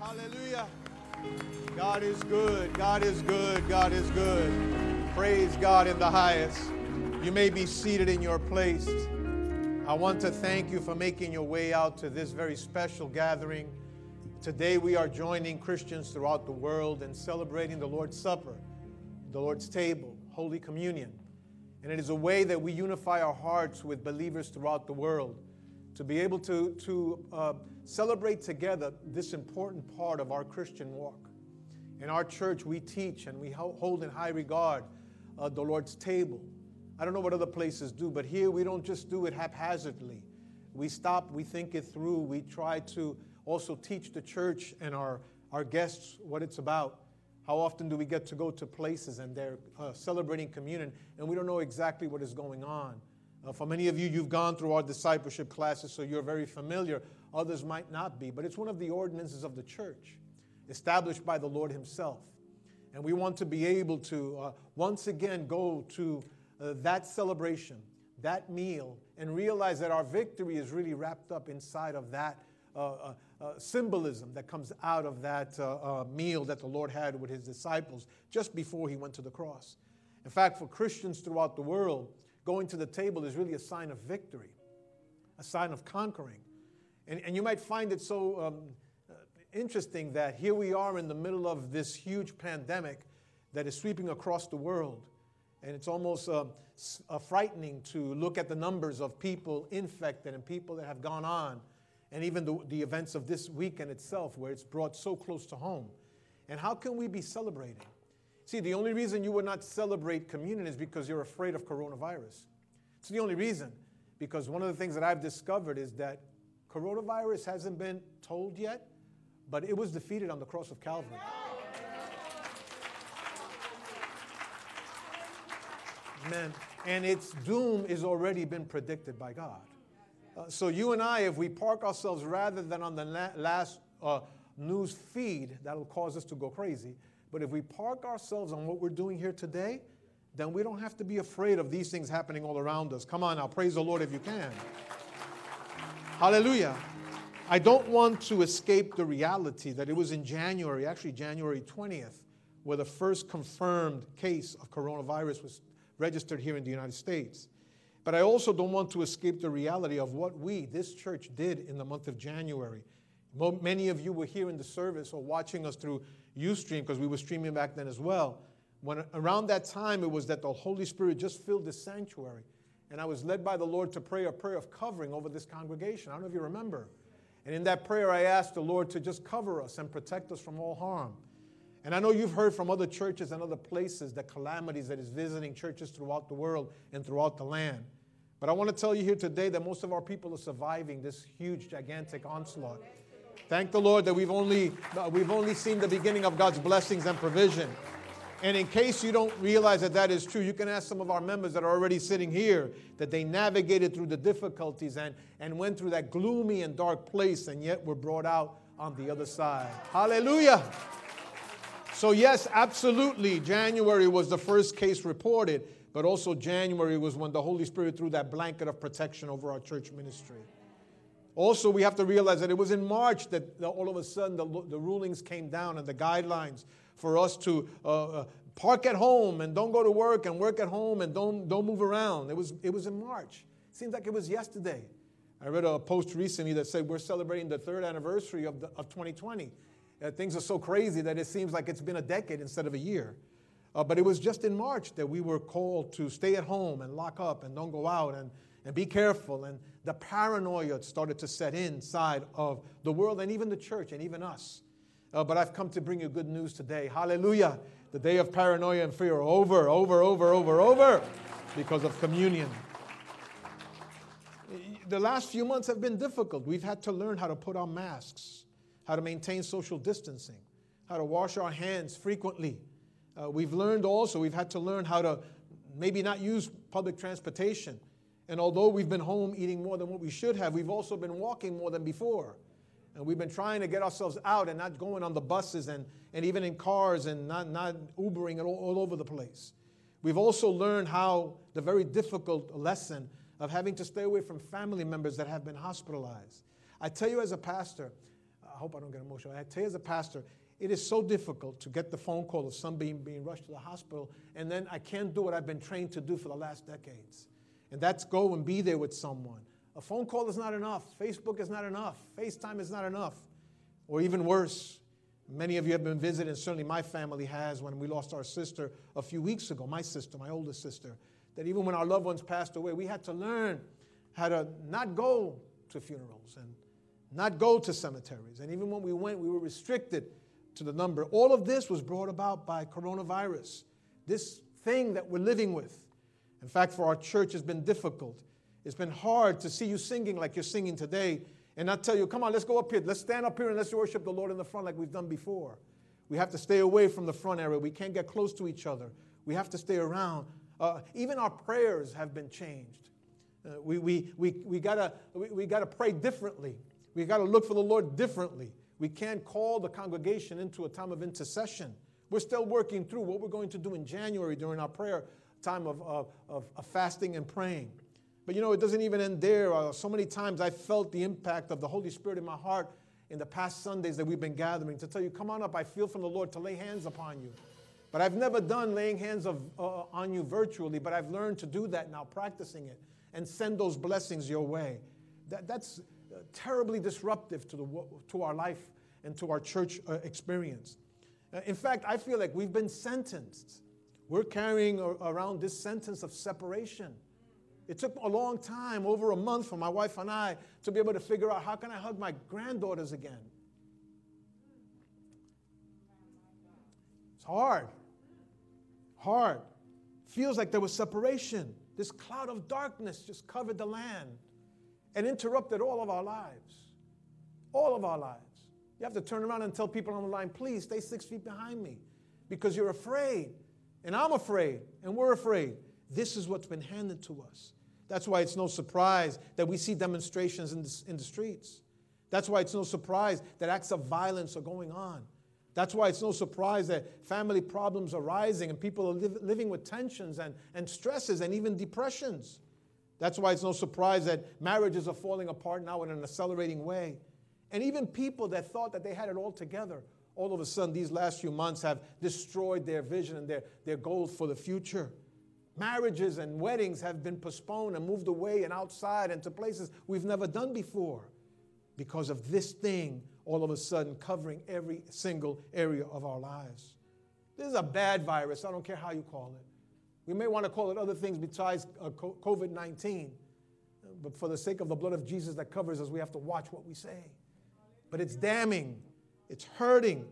Hallelujah. God is good. God is good. God is good. Praise God in the highest. You may be seated in your place. I want to thank you for making your way out to this very special gathering. Today we are joining Christians throughout the world and celebrating the Lord's Supper, the Lord's table, Holy Communion. And it is a way that we unify our hearts with believers throughout the world to be able to, to uh, celebrate together this important part of our Christian walk. In our church, we teach and we hold in high regard uh, the Lord's table. I don't know what other places do, but here we don't just do it haphazardly. We stop, we think it through, we try to also teach the church and our, our guests what it's about. How often do we get to go to places and they're uh, celebrating communion and we don't know exactly what is going on? Uh, for many of you, you've gone through our discipleship classes, so you're very familiar. Others might not be, but it's one of the ordinances of the church established by the Lord Himself. And we want to be able to uh, once again go to uh, that celebration, that meal, and realize that our victory is really wrapped up inside of that uh, uh, uh symbolism that comes out of that uh, meal that the Lord had with His disciples just before He went to the cross. In fact, for Christians throughout the world, going to the table is really a sign of victory, a sign of conquering. And, and you might find it so um, interesting that here we are in the middle of this huge pandemic that is sweeping across the world. And it's almost uh, uh, frightening to look at the numbers of people infected and people that have gone on, and even the, the events of this weekend itself, where it's brought so close to home. And how can we be celebrating? See, the only reason you would not celebrate communion is because you're afraid of coronavirus. It's the only reason. Because one of the things that I've discovered is that coronavirus hasn't been told yet, but it was defeated on the cross of Calvary. Amen. And its doom is already been predicted by God. Uh, so you and I, if we park ourselves rather than on the la- last uh, news feed, that'll cause us to go crazy. But if we park ourselves on what we're doing here today, then we don't have to be afraid of these things happening all around us. Come on now, praise the Lord if you can. Hallelujah. I don't want to escape the reality that it was in January, actually January 20th, where the first confirmed case of coronavirus was registered here in the United States. But I also don't want to escape the reality of what we, this church, did in the month of January. Many of you were here in the service or watching us through Ustream because we were streaming back then as well. When around that time, it was that the Holy Spirit just filled the sanctuary. And I was led by the Lord to pray a prayer of covering over this congregation. I don't know if you remember. And in that prayer, I asked the Lord to just cover us and protect us from all harm. And I know you've heard from other churches and other places the calamities that is visiting churches throughout the world and throughout the land. But I want to tell you here today that most of our people are surviving this huge, gigantic onslaught. Thank the Lord that we've only, uh, we've only seen the beginning of God's blessings and provision. And in case you don't realize that that is true, you can ask some of our members that are already sitting here that they navigated through the difficulties and, and went through that gloomy and dark place and yet were brought out on the other side. Hallelujah. So, yes, absolutely, January was the first case reported, but also January was when the Holy Spirit threw that blanket of protection over our church ministry. Also, we have to realize that it was in March that all of a sudden the, the rulings came down and the guidelines for us to uh, uh, park at home and don't go to work and work at home and don't, don't move around. It was, it was in March. It Seems like it was yesterday. I read a post recently that said we're celebrating the third anniversary of, the, of 2020. Uh, things are so crazy that it seems like it's been a decade instead of a year. Uh, but it was just in March that we were called to stay at home and lock up and don't go out and, and be careful. And the paranoia started to set inside of the world and even the church and even us. Uh, but I've come to bring you good news today. Hallelujah. The day of paranoia and fear are over, over, over, over, over because of communion. The last few months have been difficult. We've had to learn how to put on masks, how to maintain social distancing, how to wash our hands frequently. Uh, we've learned also, we've had to learn how to maybe not use public transportation and although we've been home eating more than what we should have, we've also been walking more than before. And we've been trying to get ourselves out and not going on the buses and, and even in cars and not, not Ubering all, all over the place. We've also learned how the very difficult lesson of having to stay away from family members that have been hospitalized. I tell you, as a pastor, I hope I don't get emotional. I tell you as a pastor, it is so difficult to get the phone call of somebody being rushed to the hospital, and then I can't do what I've been trained to do for the last decades. And that's go and be there with someone. A phone call is not enough. Facebook is not enough. FaceTime is not enough. Or even worse, many of you have been visited, certainly my family has when we lost our sister a few weeks ago, my sister, my oldest sister, that even when our loved ones passed away, we had to learn how to not go to funerals and not go to cemeteries. And even when we went, we were restricted to the number. All of this was brought about by coronavirus, this thing that we're living with. In fact, for our church, it's been difficult. It's been hard to see you singing like you're singing today and not tell you, come on, let's go up here. Let's stand up here and let's worship the Lord in the front like we've done before. We have to stay away from the front area. We can't get close to each other. We have to stay around. Uh, even our prayers have been changed. Uh, we we, we, we got we, we gotta pray differently. We got to look for the Lord differently. We can't call the congregation into a time of intercession. We're still working through what we're going to do in January during our prayer time of, of, of, fasting and praying. But you know, it doesn't even end there. Uh, so many times I felt the impact of the Holy Spirit in my heart in the past Sundays that we've been gathering to tell you, come on up, I feel from the Lord to lay hands upon you. But I've never done laying hands of, uh, on you virtually, but I've learned to do that now, practicing it, and send those blessings your way. That, that's uh, terribly disruptive to, the, to our life and to our church uh, experience. Uh, in fact, I feel like we've been sentenced. We're carrying around this sentence of separation. It took a long time, over a month, for my wife and I to be able to figure out how can I hug my granddaughters again. It's hard. Hard. Feels like there was separation. This cloud of darkness just covered the land and interrupted all of our lives. All of our lives. You have to turn around and tell people on the line, please stay six feet behind me because you're afraid. And I'm afraid. And we're afraid. This is what's been handed to us. That's why it's no surprise that we see demonstrations in the, in the streets. That's why it's no surprise that acts of violence are going on. That's why it's no surprise that family problems are rising and people are li- living with tensions and, and stresses and even depressions. That's why it's no surprise that marriages are falling apart now in an accelerating way. And even people that thought that they had it all together, all of a sudden, these last few months have destroyed their vision and their, their goals for the future. Marriages and weddings have been postponed and moved away and outside and to places we've never done before because of this thing all of a sudden covering every single area of our lives. This is a bad virus. I don't care how you call it. We may want to call it other things besides uh, COVID 19, but for the sake of the blood of Jesus that covers us, we have to watch what we say. But it's damning, it's hurting.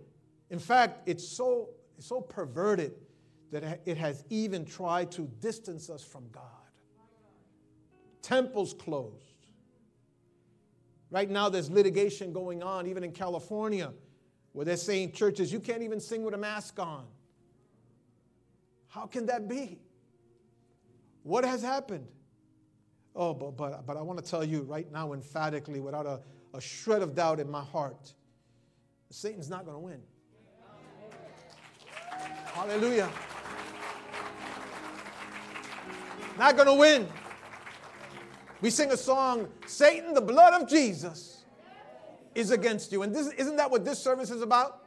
In fact, it's so, it's so perverted that it has even tried to distance us from God. Temples closed. Right now, there's litigation going on, even in California, where they're saying churches, you can't even sing with a mask on. How can that be? What has happened? Oh, but, but, but I want to tell you right now, emphatically, without a, a shred of doubt in my heart, Satan's not going to win. Hallelujah. Not going to win. We sing a song, Satan, the blood of Jesus is against you. And this, isn't that what this service is about?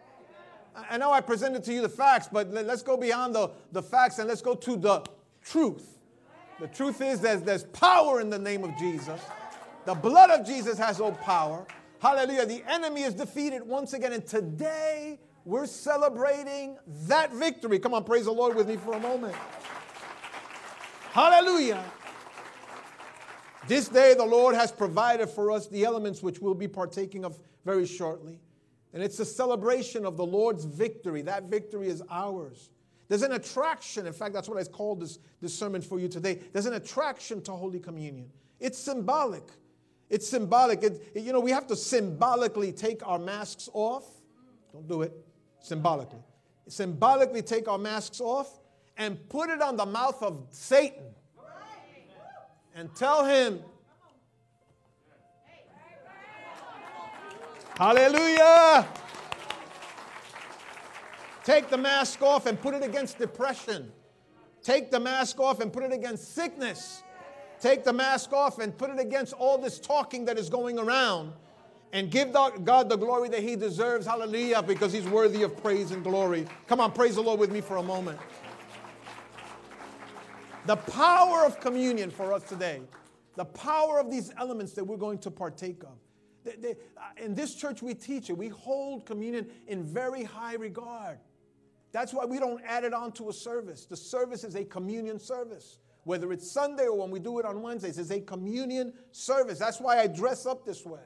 I know I presented to you the facts, but let's go beyond the, the facts and let's go to the truth. The truth is that there's power in the name of Jesus. The blood of Jesus has all power. Hallelujah. The enemy is defeated once again. And today we're celebrating that victory. Come on, praise the Lord with me for a moment. Hallelujah. This day the Lord has provided for us the elements which we'll be partaking of very shortly. And it's a celebration of the Lord's victory. That victory is ours. There's an attraction. In fact, that's what I called this, this sermon for you today. There's an attraction to Holy Communion. It's symbolic. It's symbolic. It, you know, we have to symbolically take our masks off. Don't do it. Symbolically. Symbolically take our masks off and put it on the mouth of Satan and tell him, Hallelujah. Take the mask off and put it against depression. Take the mask off and put it against sickness. Take the mask off and put it against all this talking that is going around and give God the glory that He deserves. Hallelujah, because He's worthy of praise and glory. Come on, praise the Lord with me for a moment. The power of communion for us today, the power of these elements that we're going to partake of. They, they, uh, in this church, we teach it. We hold communion in very high regard. That's why we don't add it on to a service. The service is a communion service. Whether it's Sunday or when we do it on Wednesdays, it's a communion service. That's why I dress up this way.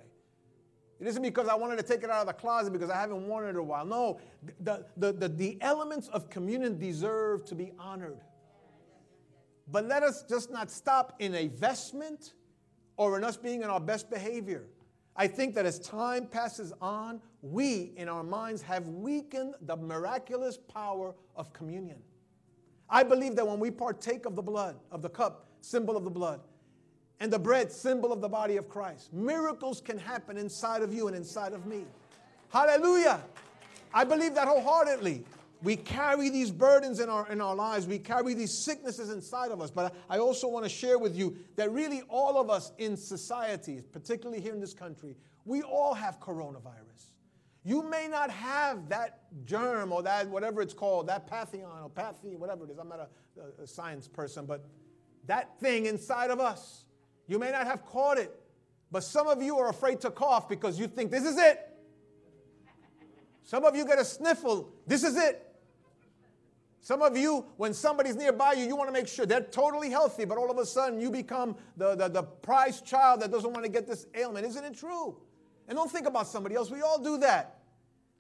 It isn't because I wanted to take it out of the closet because I haven't worn it in a while. No, the, the, the, the elements of communion deserve to be honored. But let us just not stop in a vestment or in us being in our best behavior. I think that as time passes on, we in our minds have weakened the miraculous power of communion. I believe that when we partake of the blood, of the cup, symbol of the blood, and the bread, symbol of the body of Christ, miracles can happen inside of you and inside of me. Hallelujah. I believe that wholeheartedly. We carry these burdens in our, in our lives. We carry these sicknesses inside of us. But I also want to share with you that really all of us in society, particularly here in this country, we all have coronavirus. You may not have that germ or that, whatever it's called, that pathion or pathy, whatever it is. I'm not a, a science person, but that thing inside of us. You may not have caught it, but some of you are afraid to cough because you think this is it. Some of you get a sniffle, this is it. Some of you, when somebody's nearby you, you want to make sure they're totally healthy, but all of a sudden you become the, the, the child that doesn't want to get this ailment. Isn't it true? And don't think about somebody else. We all do that.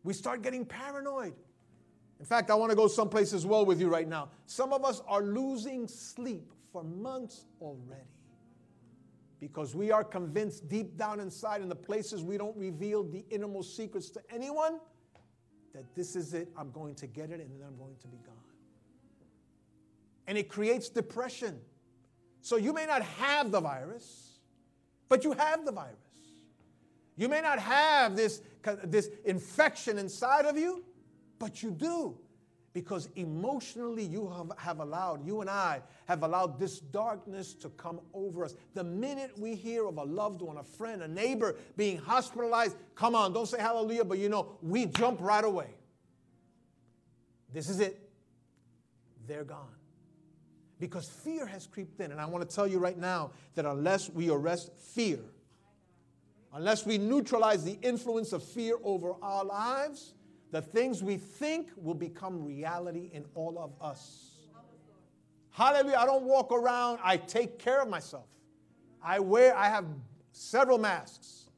We start getting paranoid. In fact, I want to go someplace as well with you right now. Some of us are losing sleep for months already because we are convinced deep down inside in the places we don't reveal the innermost secrets to anyone that this is it, I'm going to get it, and then I'm going to be gone and it creates depression. So you may not have the virus, but you have the virus. You may not have this, this infection inside of you, but you do. Because emotionally, you have, have allowed, you and I have allowed this darkness to come over us. The minute we hear of a loved one, a friend, a neighbor being hospitalized, come on, don't say hallelujah, but you know, we jump right away. This is it. They're gone because fear has creeped in. And I want to tell you right now that unless we arrest fear, unless we neutralize the influence of fear over our lives, the things we think will become reality in all of us. Hallelujah. I don't walk around, I take care of myself. I wear, I have several masks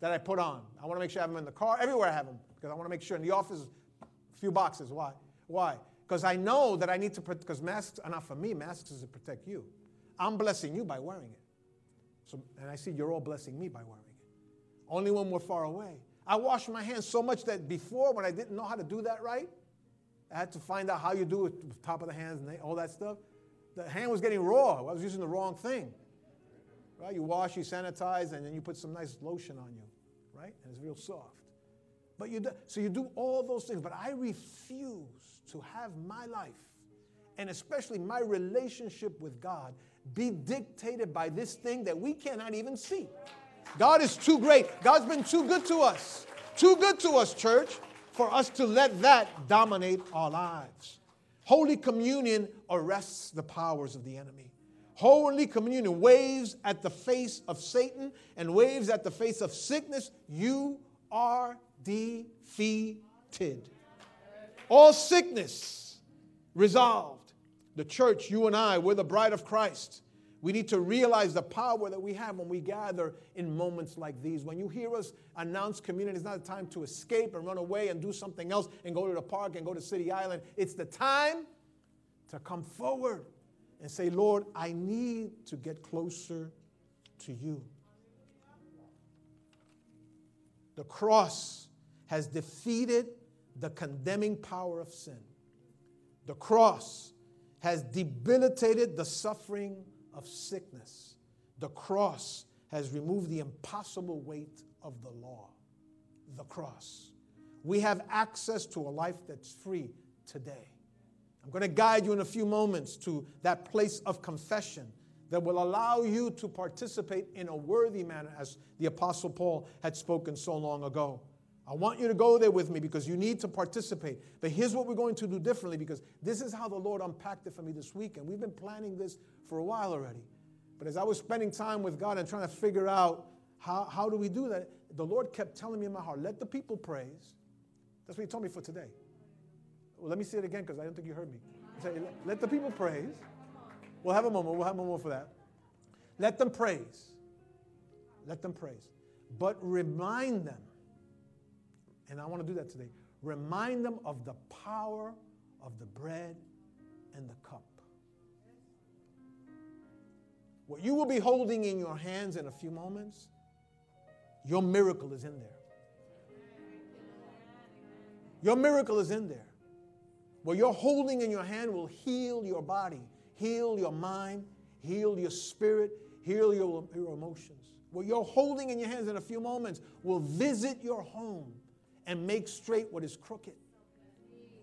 that I put on. I want to make sure I have them in the car, everywhere I have them, because I want to make sure in the office, a few boxes. Why? Why? Because I know that I need to, because masks are not for me, masks is to protect you. I'm blessing you by wearing it. So, and I see you're all blessing me by wearing it. Only when we're far away. I wash my hands so much that before, when I didn't know how to do that right, I had to find out how you do it with top of the hands and all that stuff. The hand was getting raw. I was using the wrong thing. Right? You wash, you sanitize, and then you put some nice lotion on you, right? And it's real soft. But you do, so you do all those things, but I refuse to have my life, and especially my relationship with God, be dictated by this thing that we cannot even see. God is too great. God's been too good to us. Too good to us, church, for us to let that dominate our lives. Holy Communion arrests the powers of the enemy. Holy Communion waves at the face of Satan and waves at the face of sickness. You are defeated. All sickness resolved. The church, you and I, we're the bride of Christ. We need to realize the power that we have when we gather in moments like these. When you hear us announce community, it's not a time to escape and run away and do something else and go to the park and go to City Island. It's the time to come forward and say, Lord, I need to get closer to you. The cross has defeated the condemning power of sin. The cross has debilitated the suffering of sickness. The cross has removed the impossible weight of the law. The cross. We have access to a life that's free today. I'm going to guide you in a few moments to that place of confession, that will allow you to participate in a worthy manner, as the Apostle Paul had spoken so long ago. I want you to go there with me because you need to participate. But here's what we're going to do differently because this is how the Lord unpacked it for me this week. And we've been planning this for a while already. But as I was spending time with God and trying to figure out how, how do we do that, the Lord kept telling me in my heart, let the people praise. That's what He told me for today. Well, let me say it again because I don't think you heard me. Say, let the people praise. We'll have a moment. We'll have a moment for that. Let them praise. Let them praise. But remind them, and I want to do that today, remind them of the power of the bread and the cup. What you will be holding in your hands in a few moments, your miracle is in there. Your miracle is in there. What you're holding in your hand will heal your body, heal your mind, heal your spirit, heal your, your emotions. What you're holding in your hands in a few moments will visit your home and make straight what is crooked.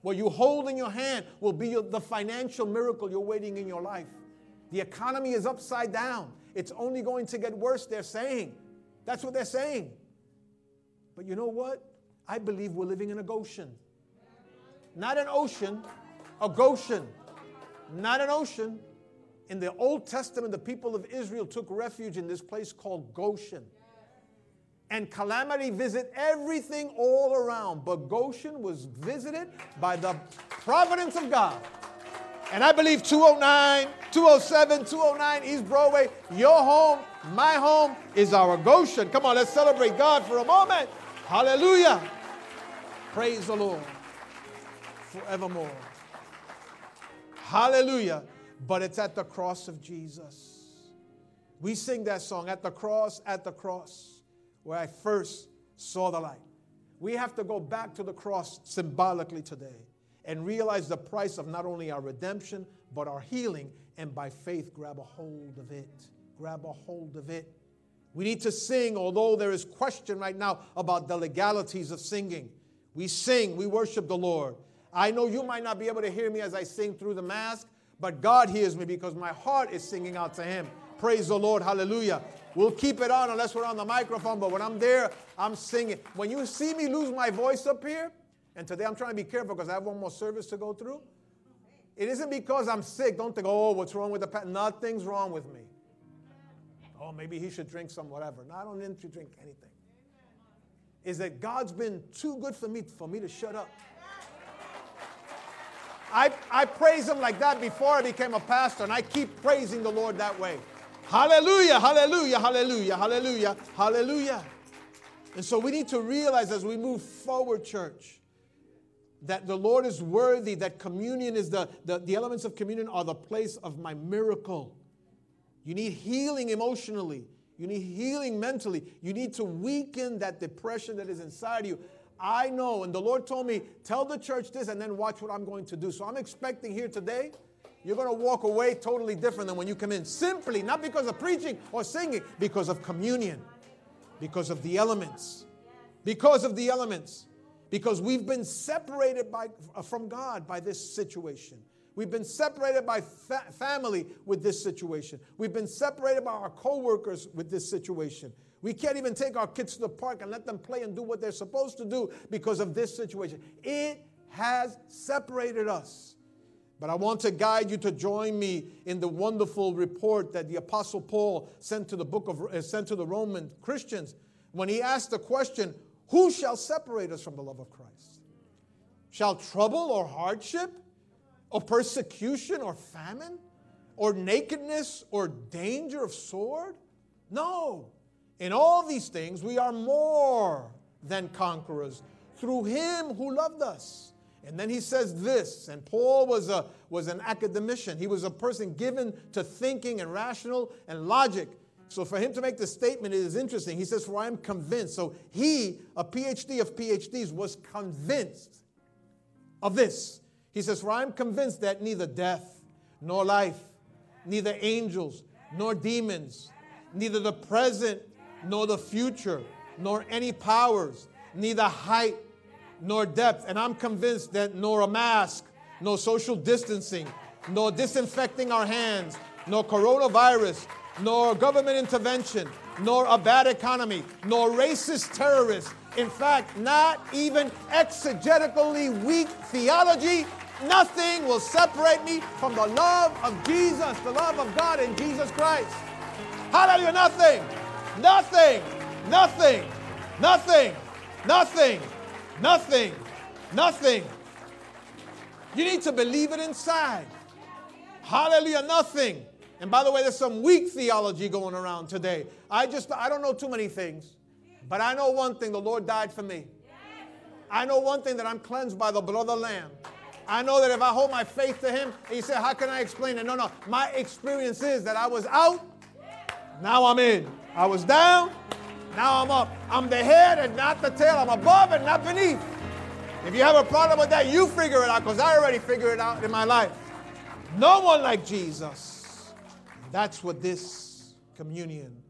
What you hold in your hand will be the financial miracle you're waiting in your life. The economy is upside down. It's only going to get worse, they're saying. That's what they're saying. But you know what? I believe we're living in a Goshen. Not an ocean, a Goshen. Not an ocean. In the Old Testament, the people of Israel took refuge in this place called Goshen. And calamity visit everything all around. But Goshen was visited by the providence of God. And I believe 209, 207, 209 East Broadway, your home, my home is our Goshen. Come on, let's celebrate God for a moment. Hallelujah. Praise the Lord forevermore. Hallelujah. But it's at the cross of Jesus. We sing that song, At the Cross, at the Cross, where I first saw the light. We have to go back to the cross symbolically today and realize the price of not only our redemption, but our healing, and by faith grab a hold of it. Grab a hold of it. We need to sing, although there is question right now about the legalities of singing. We sing, we worship the Lord. I know you might not be able to hear me as I sing through the mask, but God hears me because my heart is singing out to Him. Praise the Lord. Hallelujah. We'll keep it on unless we're on the microphone, but when I'm there, I'm singing. When you see me lose my voice up here, and today I'm trying to be careful because I have one more service to go through. It isn't because I'm sick. Don't think, oh, what's wrong with the pet? Nothing's wrong with me. Oh, maybe he should drink some whatever. No, I don't need to drink anything. Is that God's been too good for me for me to shut up. I, I praise him like that before I became a pastor, and I keep praising the Lord that way. Hallelujah, hallelujah, hallelujah, hallelujah, hallelujah. And so we need to realize as we move forward, church, that the Lord is worthy, that communion is the, the, the elements of communion are the place of my miracle. You need healing emotionally. You need healing mentally. You need to weaken that depression that is inside you. I know, and the Lord told me, tell the church this and then watch what I'm going to do. So I'm expecting here today, you're going to walk away totally different than when you come in. Simply, not because of preaching or singing, because of communion, because of the elements. Because of the elements. Because we've been separated by, uh, from God by this situation. We've been separated by fa- family with this situation. We've been separated by our coworkers with this situation. We can't even take our kids to the park and let them play and do what they're supposed to do because of this situation. It has separated us. But I want to guide you to join me in the wonderful report that the apostle Paul sent to the book of uh, sent to the Roman Christians when he asked the question, "Who shall separate us from the love of Christ? Shall trouble or hardship or persecution or famine or nakedness or danger of sword? No. In all these things, we are more than conquerors through him who loved us. And then he says this, and Paul was, a, was an academician. He was a person given to thinking and rational and logic. So for him to make this statement, is interesting. He says, For I am convinced. So he, a PhD of PhDs, was convinced of this. He says, For I am convinced that neither death nor life, neither angels nor demons, neither the present nor the future, nor any powers, neither height nor depth. And I'm convinced that nor a mask, nor social distancing, nor disinfecting our hands, nor coronavirus, nor government intervention, nor a bad economy, nor racist terrorists. In fact, not even exegetically weak theology. Nothing will separate me from the love of Jesus, the love of God in Jesus Christ. Hallelujah. Nothing, nothing, nothing, nothing, nothing, nothing, nothing. You need to believe it inside. Hallelujah. Nothing. And by the way, there's some weak theology going around today. I just, I don't know too many things, but I know one thing the Lord died for me. I know one thing that I'm cleansed by the blood of the Lamb. I know that if I hold my faith to Him, He said, How can I explain it? No, no. My experience is that I was out, now I'm in. I was down, now I'm up. I'm the head and not the tail. I'm above and not beneath. If you have a problem with that, you figure it out because I already figured it out in my life. No one like Jesus. That's what this communion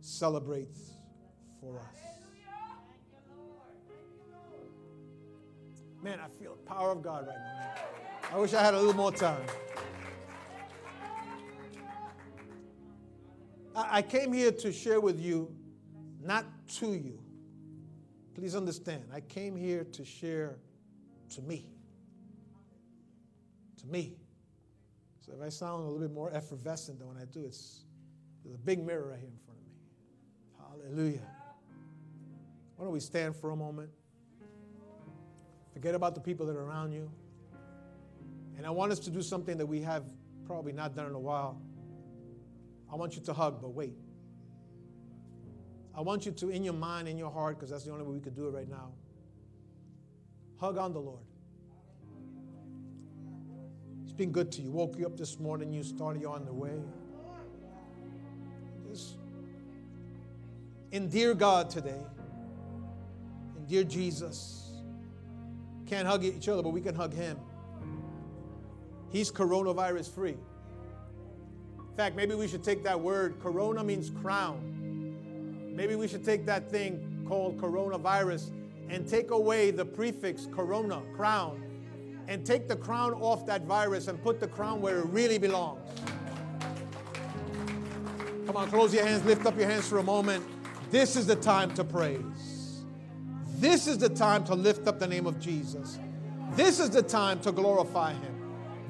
celebrates for us. Man, I feel the power of God right now. I wish I had a little more time. I came here to share with you, not to you. Please understand, I came here to share to me. To me. So if I sound a little bit more effervescent than when I do, it's there's a big mirror right here in front of me. Hallelujah. Why don't we stand for a moment? Forget about the people that are around you. And I want us to do something that we have probably not done in a while. I want you to hug, but wait. I want you to, in your mind, in your heart, because that's the only way we could do it right now, hug on the Lord He's been good to you. Woke you up this morning, you started you on the way. Just endear God today. Endear Jesus. Can't hug each other, but we can hug Him. He's coronavirus free. In fact, maybe we should take that word, corona means crown. Maybe we should take that thing called coronavirus and take away the prefix corona, crown, and take the crown off that virus and put the crown where it really belongs. Come on, close your hands, lift up your hands for a moment. This is the time to praise. This is the time to lift up the name of Jesus. This is the time to glorify Him.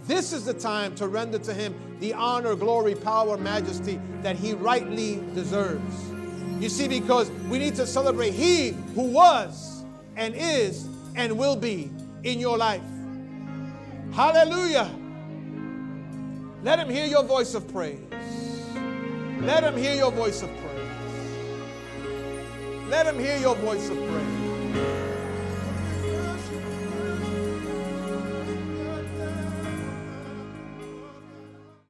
This is the time to render to Him the honor, glory, power, majesty that He rightly deserves. You see, because we need to celebrate He who was and is and will be in your life. Hallelujah. Let him hear your voice of praise. Let him hear your voice of praise. Let him hear your voice of praise.